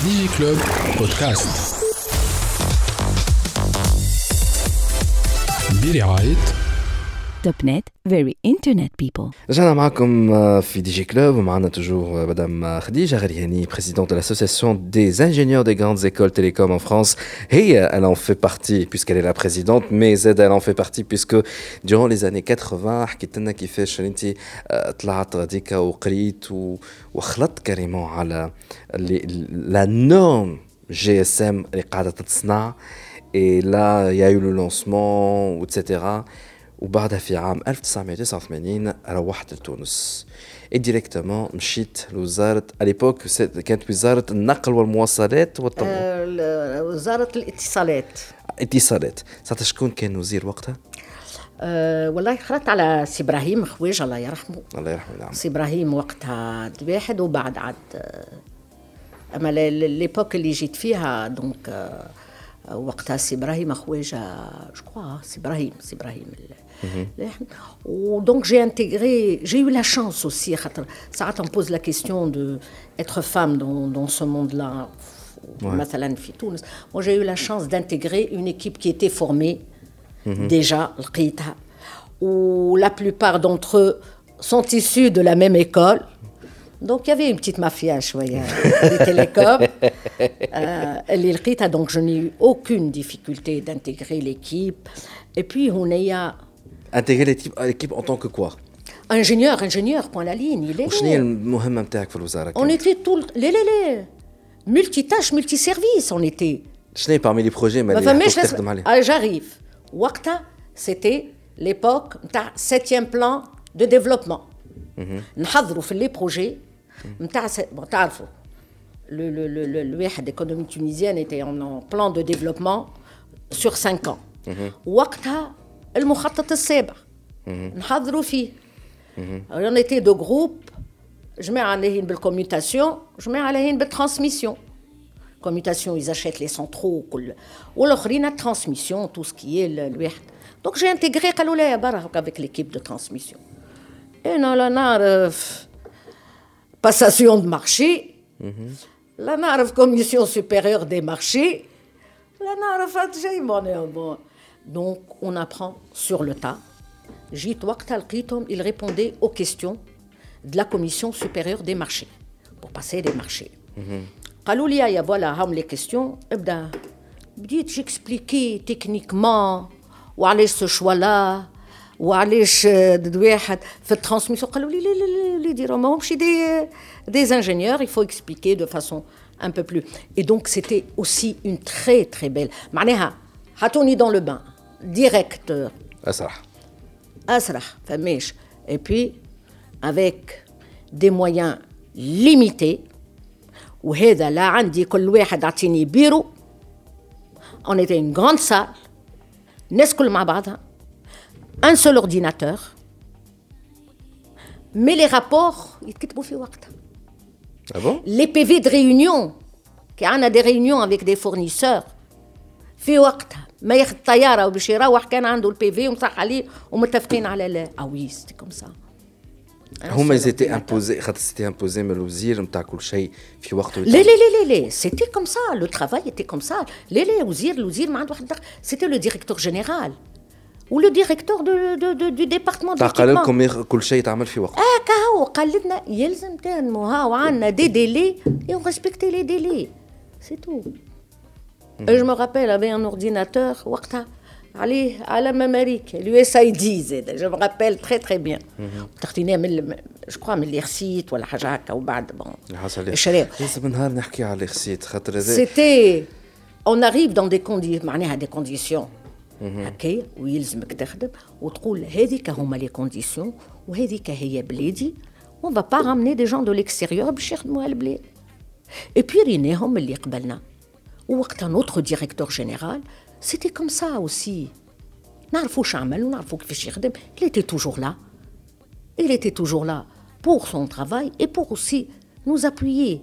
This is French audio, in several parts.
DigiClub بودكاست برعاية توب نت very internet people رجعنا معكم في دي جي كلوب ومعنا توجور مدام خديجه غرياني présidente de l'association des ingénieurs des grandes écoles télécom en France هي elle en fait partie puisqu'elle est la présidente mais Z elle en fait partie puisque durant les années 80 حكيت لنا كيفاش انت طلعت غاديكا وقريت وخلطت كريمون على la norme GSM اللي قاعده تتصنع et là il y a eu le lancement etc وبعدها في عام 1989 روحت لتونس. ديريكتومون مشيت لوزاره اليبوك كانت وزاره النقل والمواصلات والطب وزاره الاتصالات اتصالات ساعتها شكون كان وزير وقتها؟ أه والله خرجت على سي إبراهيم خويج الله يرحمه الله يرحمه نعم سي إبراهيم وقتها واحد وبعد عاد اما ليبوك اللي جيت فيها دونك آه، وقتها سي ابراهيم خويجه جو كوا سي ابراهيم سي ابراهيم Donc j'ai intégré, j'ai eu la chance aussi, ça on pose la question de être femme dans, dans ce monde-là. Moi j'ai eu la chance d'intégrer une équipe qui était formée mhm. déjà, où la plupart d'entre eux sont issus de la même école. Donc il y avait une petite mafia, je voyais, des télécoms. Euh, donc je n'ai eu aucune difficulté d'intégrer l'équipe. Et puis on a intégrer l'équipe en tant que quoi ingénieur ingénieur point la ligne il est on était tout les les les multitâche multiservice on était parmi les projets mais ah, j'arrive Wakta c'était l'époque septième plan de développement نحضروا في les projets نتاع bon تعرفوا le le le le l'économie tunisienne était en plan de développement sur cinq ans وقتها المخطط السابع نحضروا فيه on était de groupe جماعة عليهن بالكوميوتاسيون جماعة عليهن بالترانسميسيون commutation ils achètent les centraux كل والاخرين transmission tout ce qui est الواحد donc j'ai intégré قالوا لي برا avec l'équipe de transmission انا لا نعرف passation de marché, la NARF, Commission supérieure des marchés, la NARF, eh, donc on apprend sur le tas. Jit il répondait aux questions de la Commission supérieure des marchés pour passer des marchés. Mhm. Kaloulia, voilà, les questions. Eh ben, j'expliquais techniquement, où allait ce choix-là, وعلاش واحد في الترانسميسيون قالوا لي لا لا لا يديروا ماهمش دي des ingénieurs il faut expliquer de façon un peu plus et donc c'était aussi une très très belle معناها حطوني dans le bain directeur. Asrah. Asrah, فماش. Et puis, avec des moyens limités, وهذا لا عندي كل واحد عطيني بيرو on était une grande salle الناس كل مع بعضها un seul ordinateur mais les rapports يتكتبوا في وقتها ah bon les PV de réunion كي عندنا des réunions avec des fournisseurs في وقتها ما ياخذ الطياره وباش يروح كان عنده البي في ومصح عليه ومتفقين على لا اه وي سيتي كوم سا هما زيتي امبوزي خاطر سيتي امبوزي من الوزير نتاع كل شيء في وقته لا لا لا لا لا سيتي كوم سا لو ترافاي ايتي كوم سا لا لا الوزير الوزير ما عنده واحد سيتي لو ديريكتور جينيرال ولو ديريكتور دو دو دو دو ديبارتمون دو قال لكم كل شيء يتعمل في وقته اه كهو قال لنا يلزم تنمو ها وعندنا دي ديلي اون ريسبكتي لي ديلي سي تو Et je me rappelle, avait un ordinateur, وقتها عليه علم امريكا اليو اس اي دي زاد جو me rappelle très très bien تخطيناه من جو كوا من اليرسيت ولا حاجه هكا وبعد بون حصل لازم نهار نحكي على اليرسيت خاطر سيتي اون اريف دون دي كوندي معناها دي كونديسيون هكايا ويلزمك تخدم وتقول هذيك هما لي كونديسيون وهذيك هي بلادي اون با با رامني دي جون دو ليكستيريور باش يخدموا هالبلاد اي بي ريناهم اللي قبلنا وقتها notre directeur général c'était comme ça aussi نعرفوا عمل ونعرفوا كيفاش يخدم il était toujours là il était toujours là pour son travail et pour aussi nous appuyer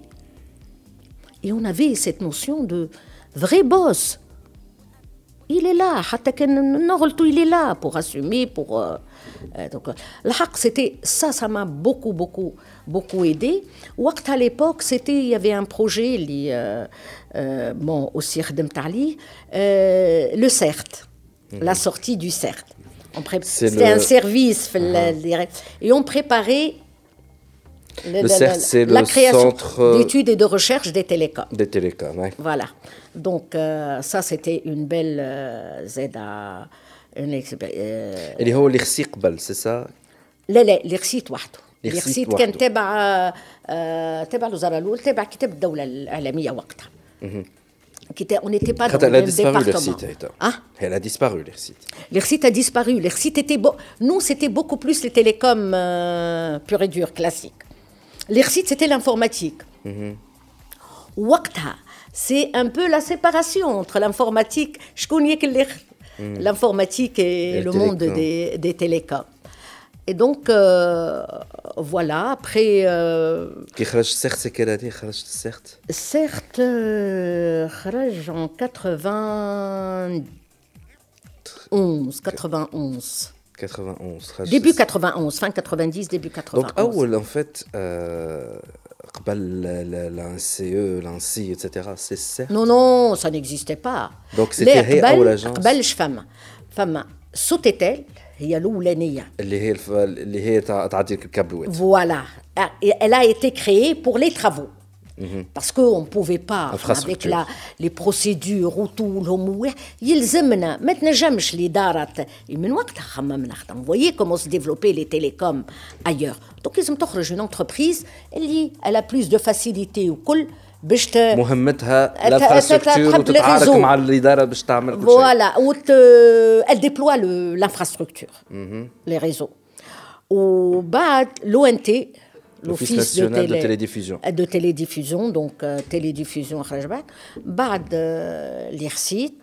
et on avait cette notion de vrai boss il est là, il est là pour assumer, pour... Euh، euh، donc, le haq, c'était ça, ça m'a beaucoup, beaucoup, beaucoup aidé. Waqt à l'époque, c'était, il y avait un projet, li, euh, euh, bon, aussi euh، le CERT, mhm. la sortie du CERT. C'était le... un service, mmh. la, les, et on préparait le- Le la- CERT, la- c'est la le création centre, euh, d'études et de recherche des télécoms Des télécoms, ouais. voilà. Donc, euh, ça, c'était une belle euh, Z à. Une expé- euh, اللي هو اللي خصي قبل سي سا لا لا الرصيد وحده الرصيد الرصيد وحده. كان تابع آه، تابع الوزاره الاولى تابع كتاب الدوله الاعلاميه وقتها كتاب on n'était pas dans خاطر le elle a même disparu le département. site هيدا. Ah, Elle a disparu le site. l'ERCIT a disparu. L'ERCIT était beau. Nous, c'était beaucoup plus les télécoms euh, pur et dur, classiques. Les c'était l'informatique. Mhm. Wakta, c'est un peu la séparation entre l'informatique, je que mhm. l'informatique et, le monde des, des télécoms. Et donc, euh, voilà, après... Euh, Qui euh, certes, c'est quelle année certes Certes, euh, en 91. 91. 91 خرج Début 91, fin 90, début 91. دونك اول ان فيت قبل لان سي او لان سي اتسيتيرا سي السيرت Non, non, ça n'existait pas. Donc, c'était لا، هي قبل- أول agence. قبلش فما فما سوتيتيل هي الأولانية اللي هي الف... اللي هي تع- تعدي لك الكابلوات Voilà. Ah, Et Elle a été créée pour les travaux. Parce qu'on ne pouvait pas, avec Infrastructure. la, les procédures وطولهم و- يلزمنا ما تنجمش الإدارة من وقتها خممنا خدم. Vous voyez comment se développer les télécoms ailleurs. Donc لازم تخرج une entreprise اللي elle a plus de facilité وكل باش ت... مهمتها أت- الانفراستركتور تحب وتتعارك الريزو. مع الاداره باش تعمل كل شيء Voilà, où te- elle déploie le- l'infrastructure, les réseaux. Au BAD, l'ONT, L'Office l'Office de, national de télé- télédiffusion. de télédiffusion, donc euh, télédiffusion, Kharajbat, BAD, euh, l'IRSIT,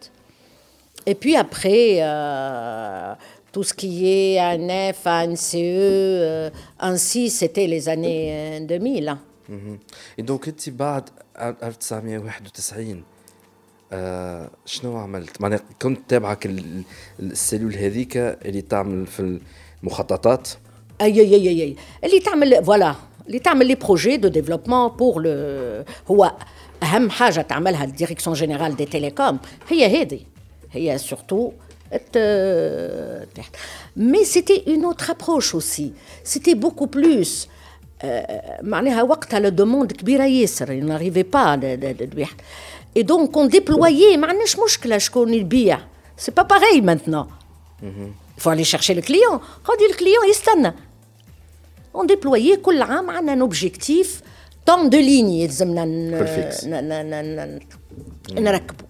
et puis après, euh, tout ce qui est ANF, ANCE, euh, ainsi, c'était les années euh, 2000. hein. مهم. دونك انت بعد 1991 آه شنو عملت؟ معناها كنت تابعك ال- ال- السيلول هذيك اللي تعمل في المخططات اي اي اي اي اللي تعمل فوالا اللي تعمل لي بروجي دو ديفلوبمون بور لو هو اهم حاجه تعملها الديريكسيون جينيرال دي تيليكوم هي هذه هي سورتو مي سيتي اون اوتر ابروش اوسي سيتي بوكو بلوس معناها وقتها لو دوموند كبيره ياسر ناريفي با الواحد اي دونك اون ديبلويي ما عندناش مشكله شكون يبيع سي با باغي مانتنون Il faut aller chercher le client. Quand dit le client, يستنى. اون ديبلويي كل عام عندنا ان اوبجيكتيف طون دو ليني يلزمنا نركبوا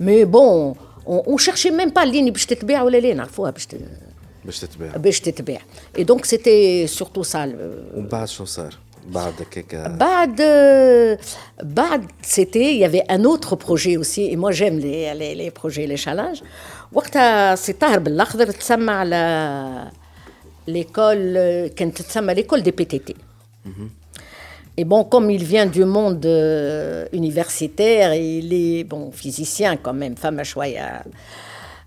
مي بون اون شيرشي ميم با ليني باش تتباع ولا لا نعرفوها باش باش تتباع باش تتباع اي دونك سيتي سورتو سا ومن بعد شنو صار؟ بعد هكاك بعد بعد سيتي يافي ان اوتر بروجي اوسي اي موا جيم لي لي بروجي لي شالانج وقتها سي طاهر بالأخضر تسمى على l'école كانت تسمى l'école des PTT et bon comme il vient du monde euh, universitaire et il est bon physicien quand même femme شوية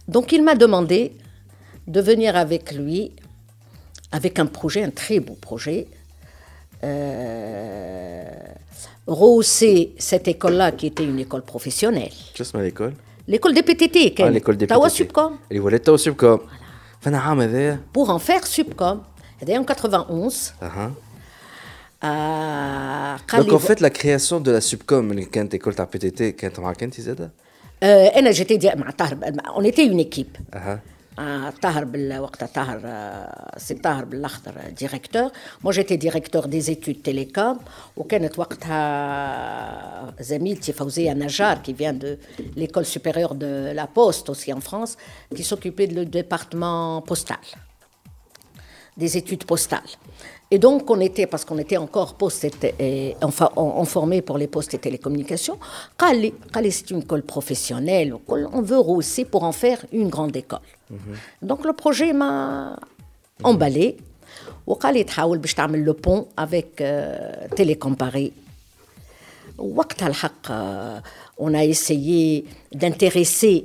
donc il m'a demandé de venir avec lui avec un projet un très beau projet euh, rehausser cette école-là qui était une école professionnelle. شو اسمها ليكول؟ L'école des PTT, اه كانت ليكول دي توا بي تي تي. Subcom. اللي ولات توا سوبكوم فانا عام هذايا Pour en faire Subcom, c'était en 91. اها آه قال دونك ان لي فيت لا كرياسيون دو لا سوبكوم اللي كانت ايكول تاع بي تي تي كانت معك انت زاده؟ آه انا جيتي دي مع طاهر اون ايتي اون ايكيب اها آه طاهر بال وقتها طاهر آه سي طاهر بالاخضر ديريكتور مو جيتي ديريكتور دي زيتود تيليكوم وكانت وقتها زميلتي فوزيه نجار qui vient de l'école supérieure de la poste aussi en France qui s'occupait du département postal des études postales. Et donc, on était, parce qu'on était encore poste et, et- enfin, on, on formait pour les postes et télécommunications, قال لي- قال لي c'est une école professionnelle, on veut rehausser pour en faire une grande école. Donc, le projet m'a emballé. وقال لي تحاول باش تعمل le pont avec euh, Télécom Paris. وقتها الحق euh, on a essayé d'intéresser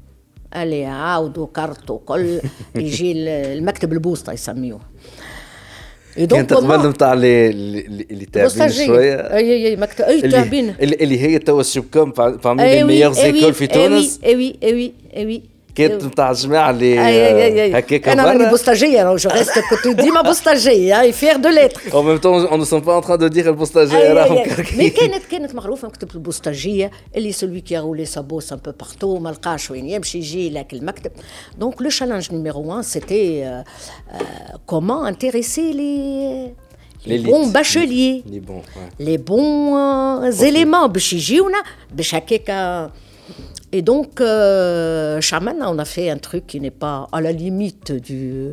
اللي يعاودوا وكرت وكل يجي المكتب البوسطة يسميوه. كانت تقبل نتاع اللي اللي تعبين شوية؟ اي اي أي مكتب أي تعبين. اللي, هي توا السوبكوم فامي لي إيه ميور إيه زيكول في إيه تونس؟ اي وي اي وي اي وي. كانت نتاع الجماعه اللي اي اي اي هكاك انا راني برا بوسطجيه جو ريست كنت ديما بوسطجيه اي فير دو ليتر En même temps, on ne sont pas en train de dire البوستاجير أي- راهم أي- أي. مي كركين كانت كانت معروفه مكتب البوسطجيه اللي سولوي كي رولي سا بوس ان بو بارتو ما لقاش وين يمشي يجي لك المكتب دونك لو شالنج نيميرو 1 سيتي كومون انتيريسي لي لي L'élite. بون باشeliers Les bons, ouais. les bons euh, éléments باش يجيونا باش هكاك Et donc, euh, Chamana, on a fait un truc qui n'est pas à la limite du.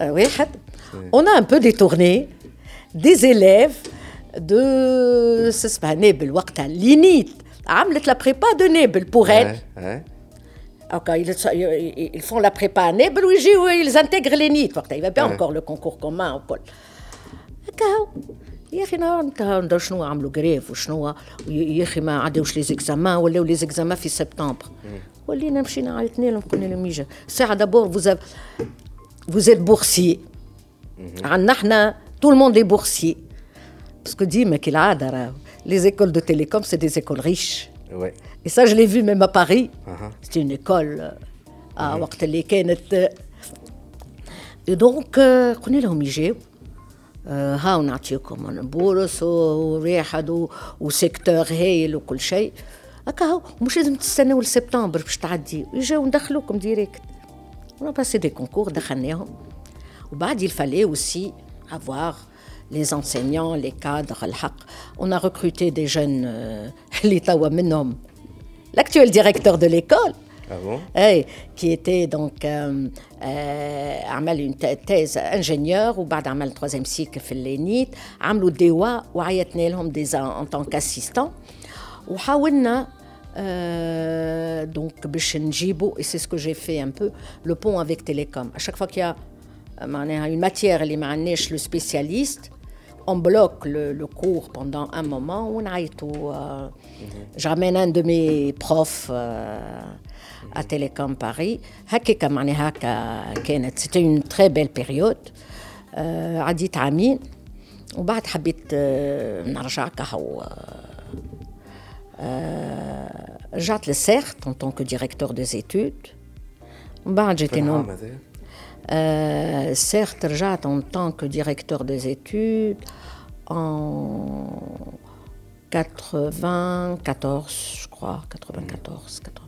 Euh, oui, on a un peu détourné des élèves de. C'est pas Nebel, وقتها l'INIT. عملت la prépa de Nebel pour elle. Ouais, ouais. Alors, quand ils, ils- ils font la prépa à Nebel, ou ils, ou ils intègrent les NIT. وقتها il y avait pas Ouais. encore le concours commun au pôle. هكا يا اخي نهار نتا- نتا شنو عملوا غريف وشنو يا اخي ما عداوش لي زيكزامان ولاو لي زيكزامان في سبتمبر ولينا مشينا عيطنا لهم قلنا لهم يجا ساعه دابور فوز فوز êtes بورسيي عندنا احنا تو الموند اي بورسيي باسكو ديما كالعاده راه لي زيكول دو تيليكوم سي دي زيكول ريش Ouais. Et ça, je l'ai vu même à Paris. Uh-huh. C'était une école euh, à وقت اللي كانت Et donc آه، قلنا لهم يجيو آه، هاو نعطيكم بورس وريحد و- وسيكتور هايل وكل شيء هكا هو مش لازم تستناو لسبتمبر باش تعدي يجاو ندخلوكم ديريكت On a passé des concours دخلناهم وبعد il fallait aussi avoir les enseignants, les cadres, الحق. On a recruté des jeunes euh, اللي توا منهم l'actuel directeur de l'école Ah bon اي qui était donc euh, euh, عمل une thè- thèse ingénieur وبعد عمل troisième cycle في اللينيت عملوا ديوا وعيطنا لهم ديزا en tant qu'assistant وحاولنا euh, donc باش نجيبوا et c'est ce que j'ai fait un peu le pont avec Télécom à chaque fois qu'il y a euh, معناها une matière اللي ما عندناش le spécialiste on bloque le, le cours pendant un moment ونعيطوا euh, j'amène un de mes profs euh, à Télécom Paris هكاك معناها هكا كانت c'était une très belle période euh, عديت عامين وبعد حبيت آه، نرجع كهو آه، رجعت للسيرت en tant que directeur des études وبعد جيت في العام نوم هذايا؟ Euh, certes, رجعت en tant que directeur des études en 94, je crois, 94, 80.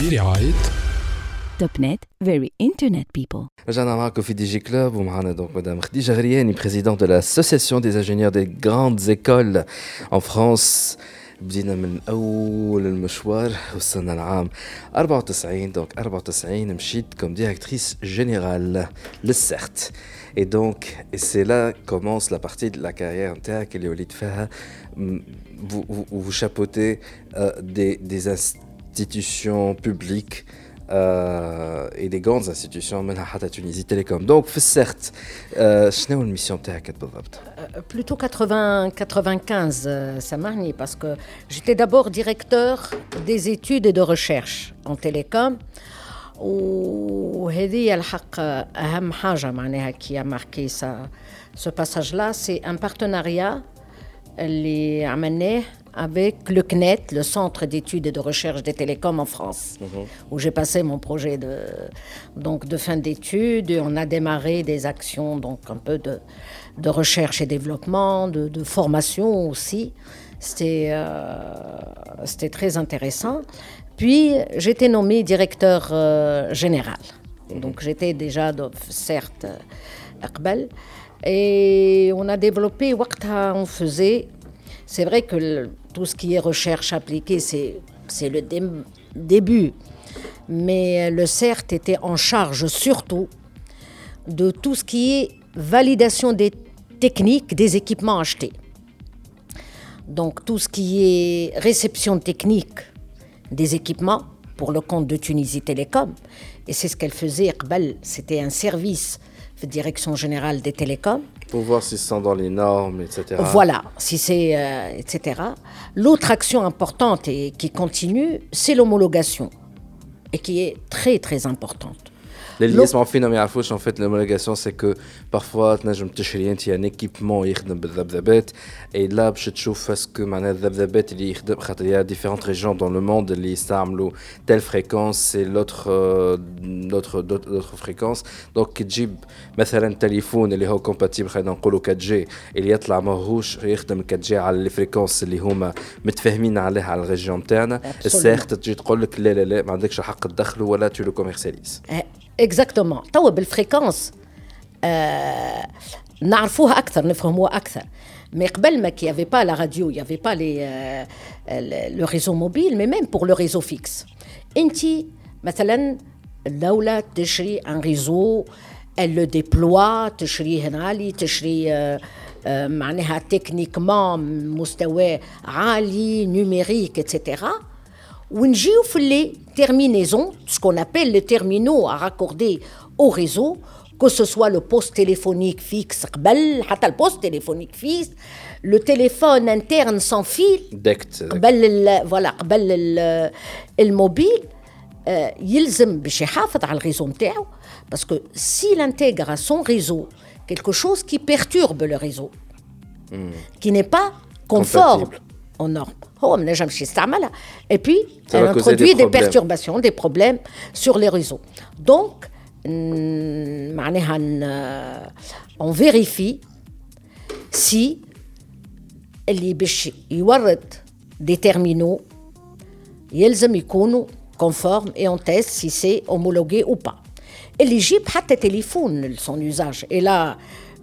برعاية توب نت very internet people. رجعنا معكم في دي جي كلوب ومعنا دونك مدام خديجه غرياني بريزيدون دو لاسوسياسيون دي انجينيور دي غراند ايكول ان فرانس بدينا من اول المشوار وصلنا العام 94 دونك 94 مشيت كوم ديريكتريس جينيرال للسيرت Et donc, et c'est là commence la partie de la carrière نتاعك اللي وليت فيها م- vous, vous, vous chapeautez euh, des, des institutions publiques euh, et des grandes institutions منها حتى تونيزي تيليكوم دونك في السيرت آه شنو الميسيون تاعك بالضبط؟ Euh, plutôt 80, 95, euh, ça marnie, parce que j'étais d'abord directeur des études et de recherche en télécom. وهذه الحق أهم حاجة معناها qui a marqué ça, ce passage-là, c'est un partenariat اللي عملناه avec le CNET, le Centre d'études et de recherche des télécoms en France, mhm. où j'ai passé mon projet de, donc de fin d'études. On a démarré des actions donc un peu de, de recherche et développement, de, formation aussi. C'était euh, très intéressant. Puis j'étais nommée directeur euh, général. Mhm. Donc j'étais déjà, certes, Akbal. Et on a développé, on faisait c'est vrai que tout ce qui est recherche appliquée, c'est le dé- début. Mais le CERT était en charge surtout de tout ce qui est validation des techniques des équipements achetés. Donc tout ce qui est réception technique des équipements pour le compte de Tunisie Télécom. Et c'est ce qu'elle faisait. C'était un service direction générale des télécoms. Pour voir s'ils sont dans les normes, etc. Voilà, si c'est euh, etc. L'autre action importante et qui continue, c'est l'homologation et qui est très très importante. اللي يسمعوا فينا ما يعرفوش ان فيت لوموليغاسيون سي كو بارفوا تنجم تشري انت ان ايكيبمون يخدم بالذبذبات اي لا باش تشوف اسكو معناها الذبذبات اللي يخدم خاطر يا ديفيرونت ريجون دون لو موند اللي يستعملوا تيل فريكونس سي لوتر لوتر لوتر فريكونس دونك كي تجيب مثلا تليفون اللي هو كومباتيبل خلينا نقولوا 4 جي اللي يطلع ماهوش يخدم 4 جي على لي فريكونس اللي هما متفاهمين عليها على الريجيون تاعنا السيخ تجي تقول لك لا لا لا ما عندكش الحق تدخله ولا تو لو كوميرسياليز Eh, Exactement. توا بالفريكونس آه نعرفوها اكثر نفهموها اكثر Mais قبل ما qu'il n'y avait pas la radio, il n'y avait pas les, euh, le, le réseau mobile, mais même pour le réseau fixe. انت مثلا الدولة تشري un réseau, elle le déploie, تشري هنا لي تشري آه، آه، معناها تكنيكمون مستوى عالي نيميريك etc. ونجيو في les terminaisons, ce qu'on appelle les terminaux à raccorder au réseau, que ce soit le poste téléphonique fixe, قبل حتى le poste téléphonique fixe, le téléphone interne sans fil, ديكت قبل ال- voilà قبل ال- الموبيل آه، يلزم باش يحافظ على الريزو نتاعو parce que s'il intègre à son réseau quelque chose qui perturbe le réseau qui n'est pas conforme Compatible. aux normes هو ما نجمش يستعملها et puis Ça elle va causer introduit des des problèmes. perturbations des problèmes sur les réseaux donc ن- معناها ن- on vérifie si اللي باش يورد des terminaux يلزم يكونوا conformes et on teste si c'est homologué ou pas. اللي يجيب حتى تليفون son usage. Et là,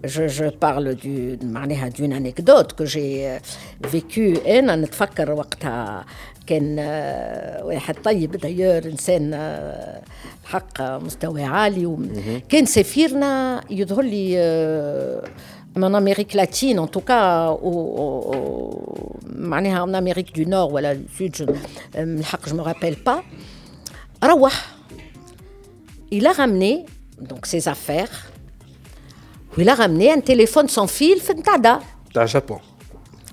je, je parle du, معناها d'une anecdote que j'ai euh, vécue أنا نتفكر وقتها كان آه، واحد طيب دايور إنسان آه، حق مستوى عالي وكان سفيرنا يظهر لي آه، en Amérique latine, en tout cas au, au- au- معناها en Amérique du Nord ou du Sud, je ne je me rappelle pas. روح il a ramené donc ses affaires il a ramené un téléphone sans fil في نتاع تاع جابون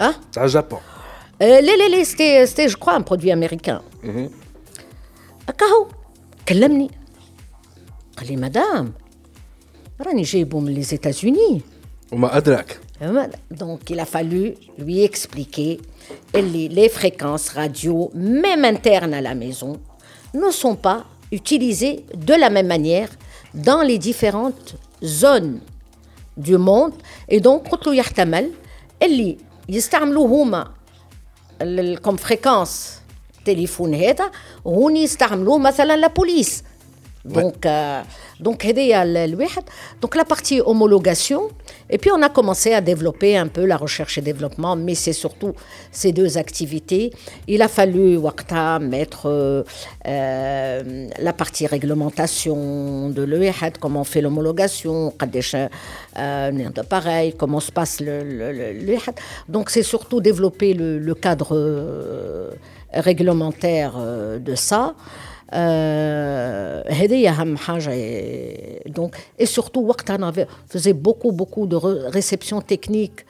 Hein تاع جابون Euh, لا لا لا c'était c'était je crois un produit américain هكا كلمني قال لي مدام راني جايبه من les États-Unis وما ادراك Donc, il a fallu lui expliquer que les, les fréquences radio, même internes à la maison, ne sont pas utilisées de la même manière dans les différentes zones دو موند اي دونك قلت له يحتمل اللي يستعملوا هما كوم فريكونس تليفون هذا هوني يستعملوه مثلا لا بوليس Donc, ouais. euh, donc, donc la partie homologation, et puis on a commencé à développer un peu la recherche et développement, mais c'est surtout ces deux activités. Il a fallu wakta, mettre euh, euh, la partie réglementation de l'EHAD, comment on fait l'homologation, euh, pareil, comment se passe l'EHAD. donc c'est surtout développer le cadre réglementaire de ça. Euh, هذه أهم حاجة donc et surtout وقتها on avait- faisait beaucoup beaucoup de re- réception technique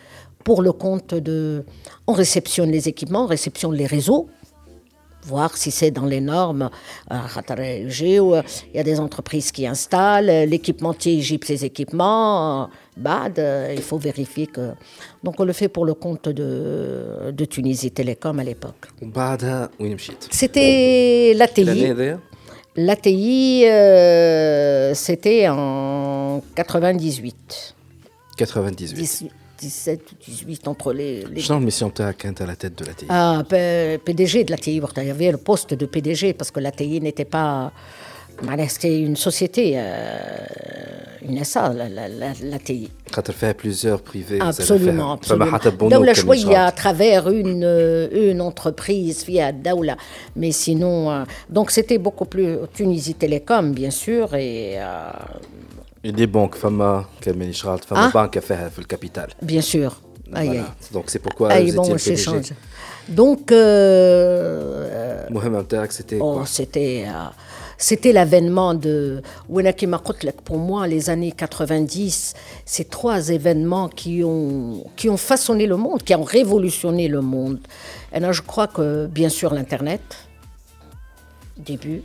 pour le compte de on réceptionne les équipements on réceptionne les réseaux voir si c'est dans les normes. Euh, il y a des entreprises qui installent, l'équipementier il ses équipements. Bad, il faut vérifier que. Donc on le fait pour le compte de, de Tunisie Télécom à l'époque. C'était l'ATI. L'ATI, euh, c'était en 98. 98. 17 ou 18 entre les. les... Je mission quand à la tête de l'ATI Ah, PDG de l'ATI. Il y avait le poste de PDG parce que l'ATI n'était pas. C'était une société, euh, une SA, l'ATI. Quand elle fait plusieurs privés. Absolument, absolument. à travers une, euh, une entreprise, via Daoula. Mais sinon, euh, donc c'était beaucoup plus Tunisie Télécom, bien sûr, et des banques, femme banque à faire le capital. Bien sûr. Voilà. Donc c'est pourquoi aïe, vous bon, étiez PDG. Donc, euh, Mohamed c'était oh, quoi C'était euh, c'était l'avènement de pour moi les années 90 ces trois événements qui ont qui ont façonné le monde qui ont révolutionné le monde et là je crois que bien sûr l'internet début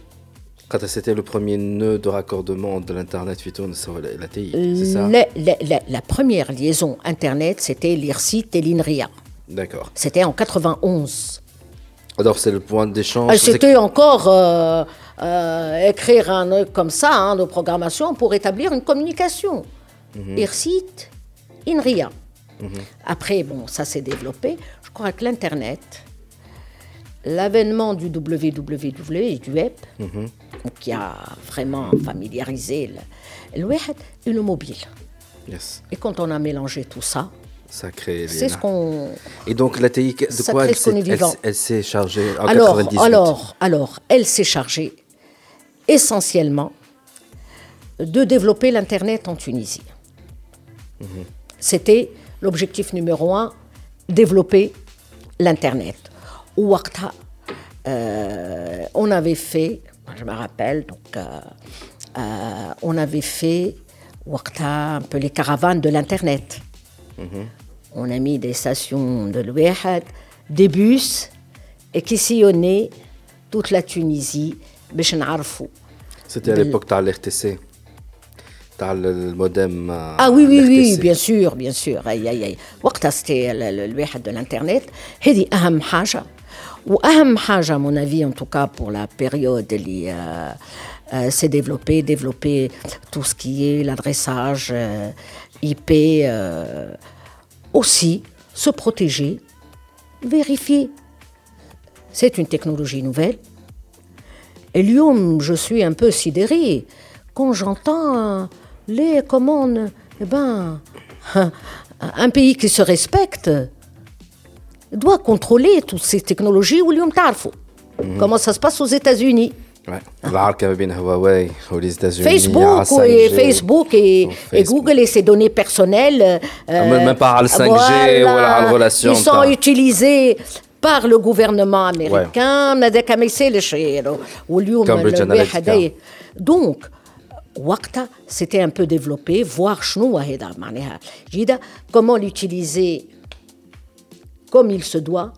c'était le premier nœud de raccordement de l'Internet la TI, c'est ça? la, la, première liaison Internet, c'était l'IRSIT et l'INRIA. D'accord. C'était en 91. Alors c'est le point d'échange ah, C'était encore euh, euh, écrire un nœud comme ça, hein, de programmation, pour établir une communication. Mhm. IRSIT, INRIA. Mhm. Après, bon, ça s'est développé. Je crois que l'Internet, l'avènement du www et du web. Qui a vraiment familiarisé le, web et le mobile. Et quand on a mélangé tout ça, ça crée c'est ce qu'on et donc la TI de quoi elle, s'est chargée en alors, alors alors elle s'est chargée essentiellement de développer l'internet en Tunisie. Mhm. c'était l'objectif numéro un développer l'internet. Euh, on avait fait, je me rappelle, donc, euh, euh, on avait fait un peu les caravanes de l'Internet. Mhm. On a mis des stations de l'Ouéhad, des bus, et qui sillonnaient toute la Tunisie. C'était à l'époque de l'RTC le modem. Euh, ah oui, oui, oui, bien sûr, bien sûr. Aïe, aïe, c'était le, de l'Internet. Hedi, aham. واهم حاجه mon avis en tout cas pour la période اللي euh, s'est développé développer tout ce qui est l'adressage euh, IP euh, aussi se protéger vérifier c'est une technologie nouvelle et Lyon, je suis un peu sidéré quand j'entends les commandes. Eh ben, un pays qui se respecte, doit contrôler toutes ces technologies ou mhm. Comment ça se passe aux États-Unis? Facebook, et, Facebook et, et, Google et ses données personnelles. Euh, même pas le 5G ou la relation. Ils sont utilisés par le gouvernement américain. Donc, Wakta c'était un peu développé, voir comment l'utiliser? Comme il se doit.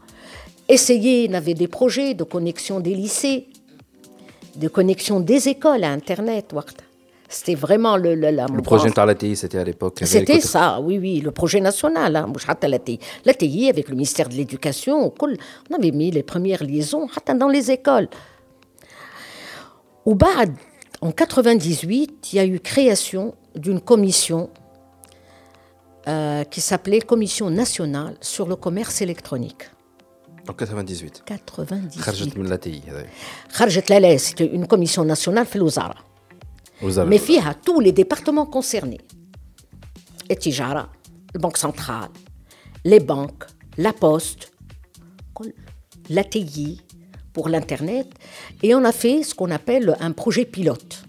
Essayer, il avait des projets de connexion des lycées, de connexion des écoles à Internet. C'était vraiment le, le, la, le projet TI, c'était à l'époque. C'était ça, oui, oui, le projet national. Hein, TI, avec le ministère de l'Éducation, on avait mis les premières liaisons dans les écoles. Au BAD, en 98, il y a eu création d'une commission euh, qui s'appelait Commission nationale sur le commerce électronique. En 98 98. C'était une commission nationale filozara. Mais il y a tous les départements concernés. Et Tijara, la Banque centrale, les banques, la poste, l'ATI pour l'Internet. Et on a fait ce qu'on appelle un projet pilote,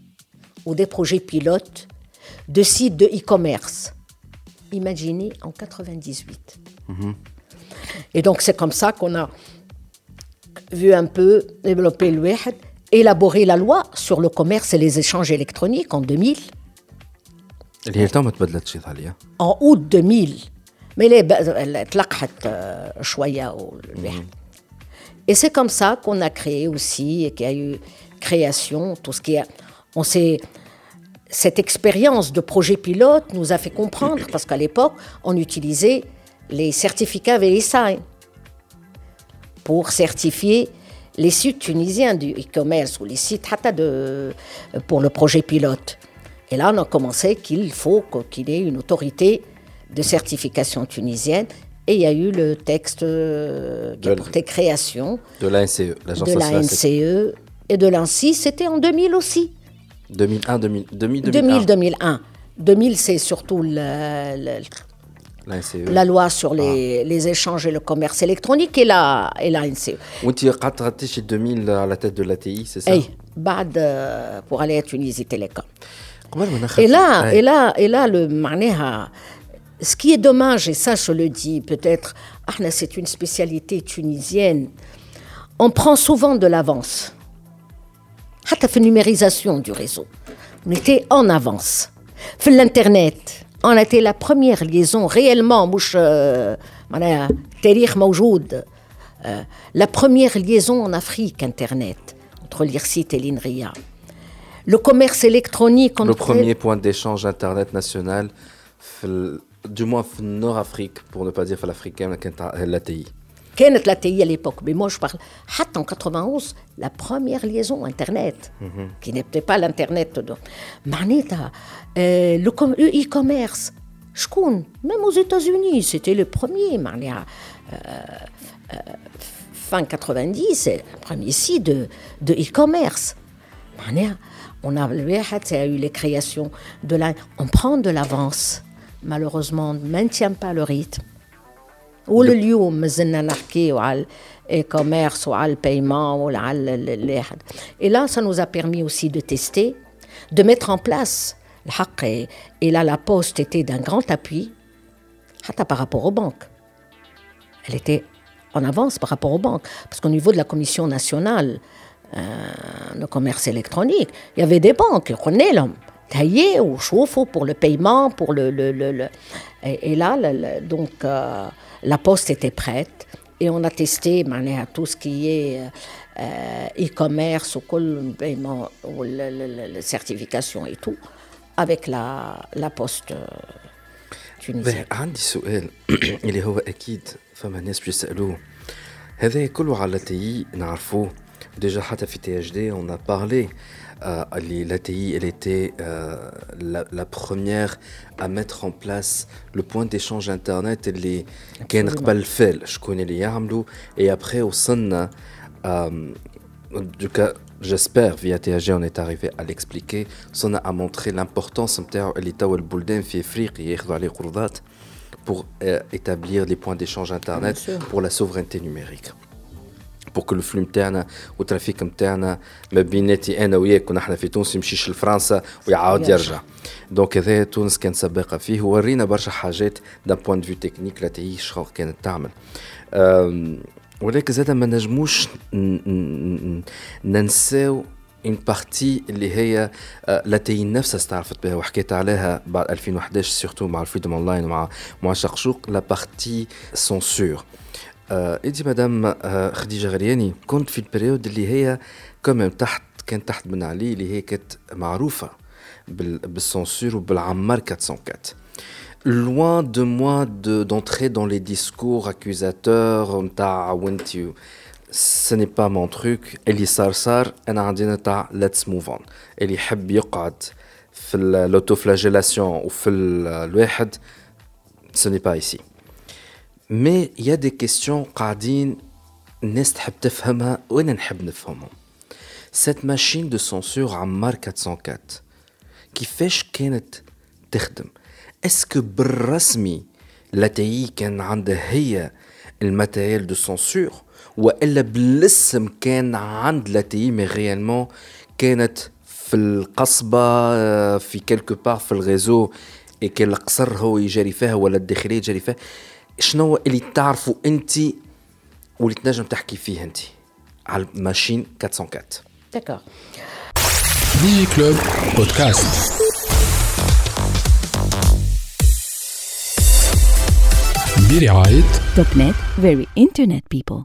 ou des projets pilotes de sites de e-commerce imaginé en 98. Et donc c'est comme ça qu'on a vu un peu développer le Wehad, élaborer la loi sur le commerce et les échanges électroniques en 2000. En août 2000. Mais les euh, Et c'est comme ça qu'on a créé aussi, et qu'il y a eu création, tout ce qui est. On s'est cette expérience de projet pilote nous a fait comprendre, parce qu'à l'époque, on utilisait les certificats VSI pour certifier les sites tunisiens du e-commerce ou les sites de, pour le projet pilote. Et là, on a commencé qu'il faut qu'il y ait une autorité de certification tunisienne. Et il y a eu le texte euh, qui a porté création de l'ANCE, l'agence de l'ANCE et de l'ANSI. C'était en 2000 aussi. 2001, 2000, 2000, 2000 2001. 2000, c'est surtout le, E. la loi sur les, ah. les, échanges et le commerce électronique et la, et la NCE. Vous êtes chez 2000 à la tête de l'ATI, c'est ça? Oui, pour aller à Tunisie Télécom. Et là, et là, et là, le ce qui est dommage, et ça je le dis peut-être, c'est une spécialité tunisienne, on prend souvent de l'avance. À la numérisation du réseau, on était en avance. Fait l'internet, on a été la première liaison réellement, euh, euh, la première liaison en Afrique Internet entre l'IRSIT et l'INRIA. Le commerce électronique. Le premier point d'échange Internet national, du moins Nord-Afrique, pour ne pas dire l'africaine, l'ATI. كانت la TI à l'époque mais moi je parle en 91 la première liaison internet mhm. qui n'était pas l'internet معناتها le e-commerce شكون même aux États-Unis c'était le premier معناها fin 90 c'est le premier site de de e-commerce معناها on a eu les créations de la on prend de l'avance malheureusement on ne maintient pas le rythme ولليوم مازلنا نحكيو على e-commerce ou le paiement ou et là ça nous a permis aussi de tester de mettre en place et, et là la poste était d'un grand appui par rapport aux banques elle était en avance par rapport aux banques parce qu'au niveau de la commission nationale euh, de commerce électronique il y avait des banques qui prenaient l'homme taillé ou chauffe pour le paiement pour le, le, le, et, et, là donc euh, la poste était prête et on a testé à tout ce qui est euh, e-commerce ou la certification et tout avec la, la poste tunisienne. عندي سؤال اللي هو اكيد فما ناس بيسالوه هذا كله على تي نعرفوه ديجا حتى في تي اش دي اون ا euh, l'ATI, elle était euh, la, première à mettre en place le point d'échange Internet et les Je connais les Yarmlou. Et après, au Sanna, du euh, cas, j'espère, via TAG, on est arrivé à l'expliquer. Sonna a montré l'importance de l'État ou le Boulden, et les pour établir les points d'échange Internet pour la souveraineté numérique. Que le flux نتاعنا والترافيك نتاعنا ما بيناتي أنا وياك ونحن في تونس يمشيش لفرنسا ويعاود يرجع دونك هذا تونس كانت سابقه فيه وورينا برشا حاجات دان بوان دو تكنيك لا تعيش كانت تعمل ولكن زاد ما نجموش ننساو اون بارتي اللي هي لا تي نفسها استعرفت بها وحكيت عليها بعد 2011 سورتو مع الفريدوم اونلاين ومع مع شقشوق لا بارتي سونسور انت مدام خديجه غرياني كنت في البريود اللي هي كمان تحت كان تحت بن علي اللي هي كانت معروفه بالسونسور وبالعمار 404 loin de moi d'entrer dans les discours accusateurs نتاع وانت ce n'est pas mon truc اللي صار صار انا عندنا تاع let's move on اللي يحب يقعد في l'autoflagellation وفي الواحد ce n'est pas ici مي يا دي كيستيون قاعدين الناس تحب تفهمها وأنا نحب نفهمهم. سيت ماشين دو سونسور عمار 404 كيفاش كانت تخدم؟ اسكو بالرسمي لاتي كان عندها هي الماتيريال دو سونسور وإلا بالاسم كان عند لاتي مي ريالمون كانت في القصبة في كلكو بار في الغيزو كان القصر هو يجري فيها ولا الداخلية يجري فيها؟ شنو اللي تعرفوا انت واللي تنجم تحكي فيه انت على الماشين 404 داكور كلوب بودكاست. برعاية توب نت فيري انترنت بيبل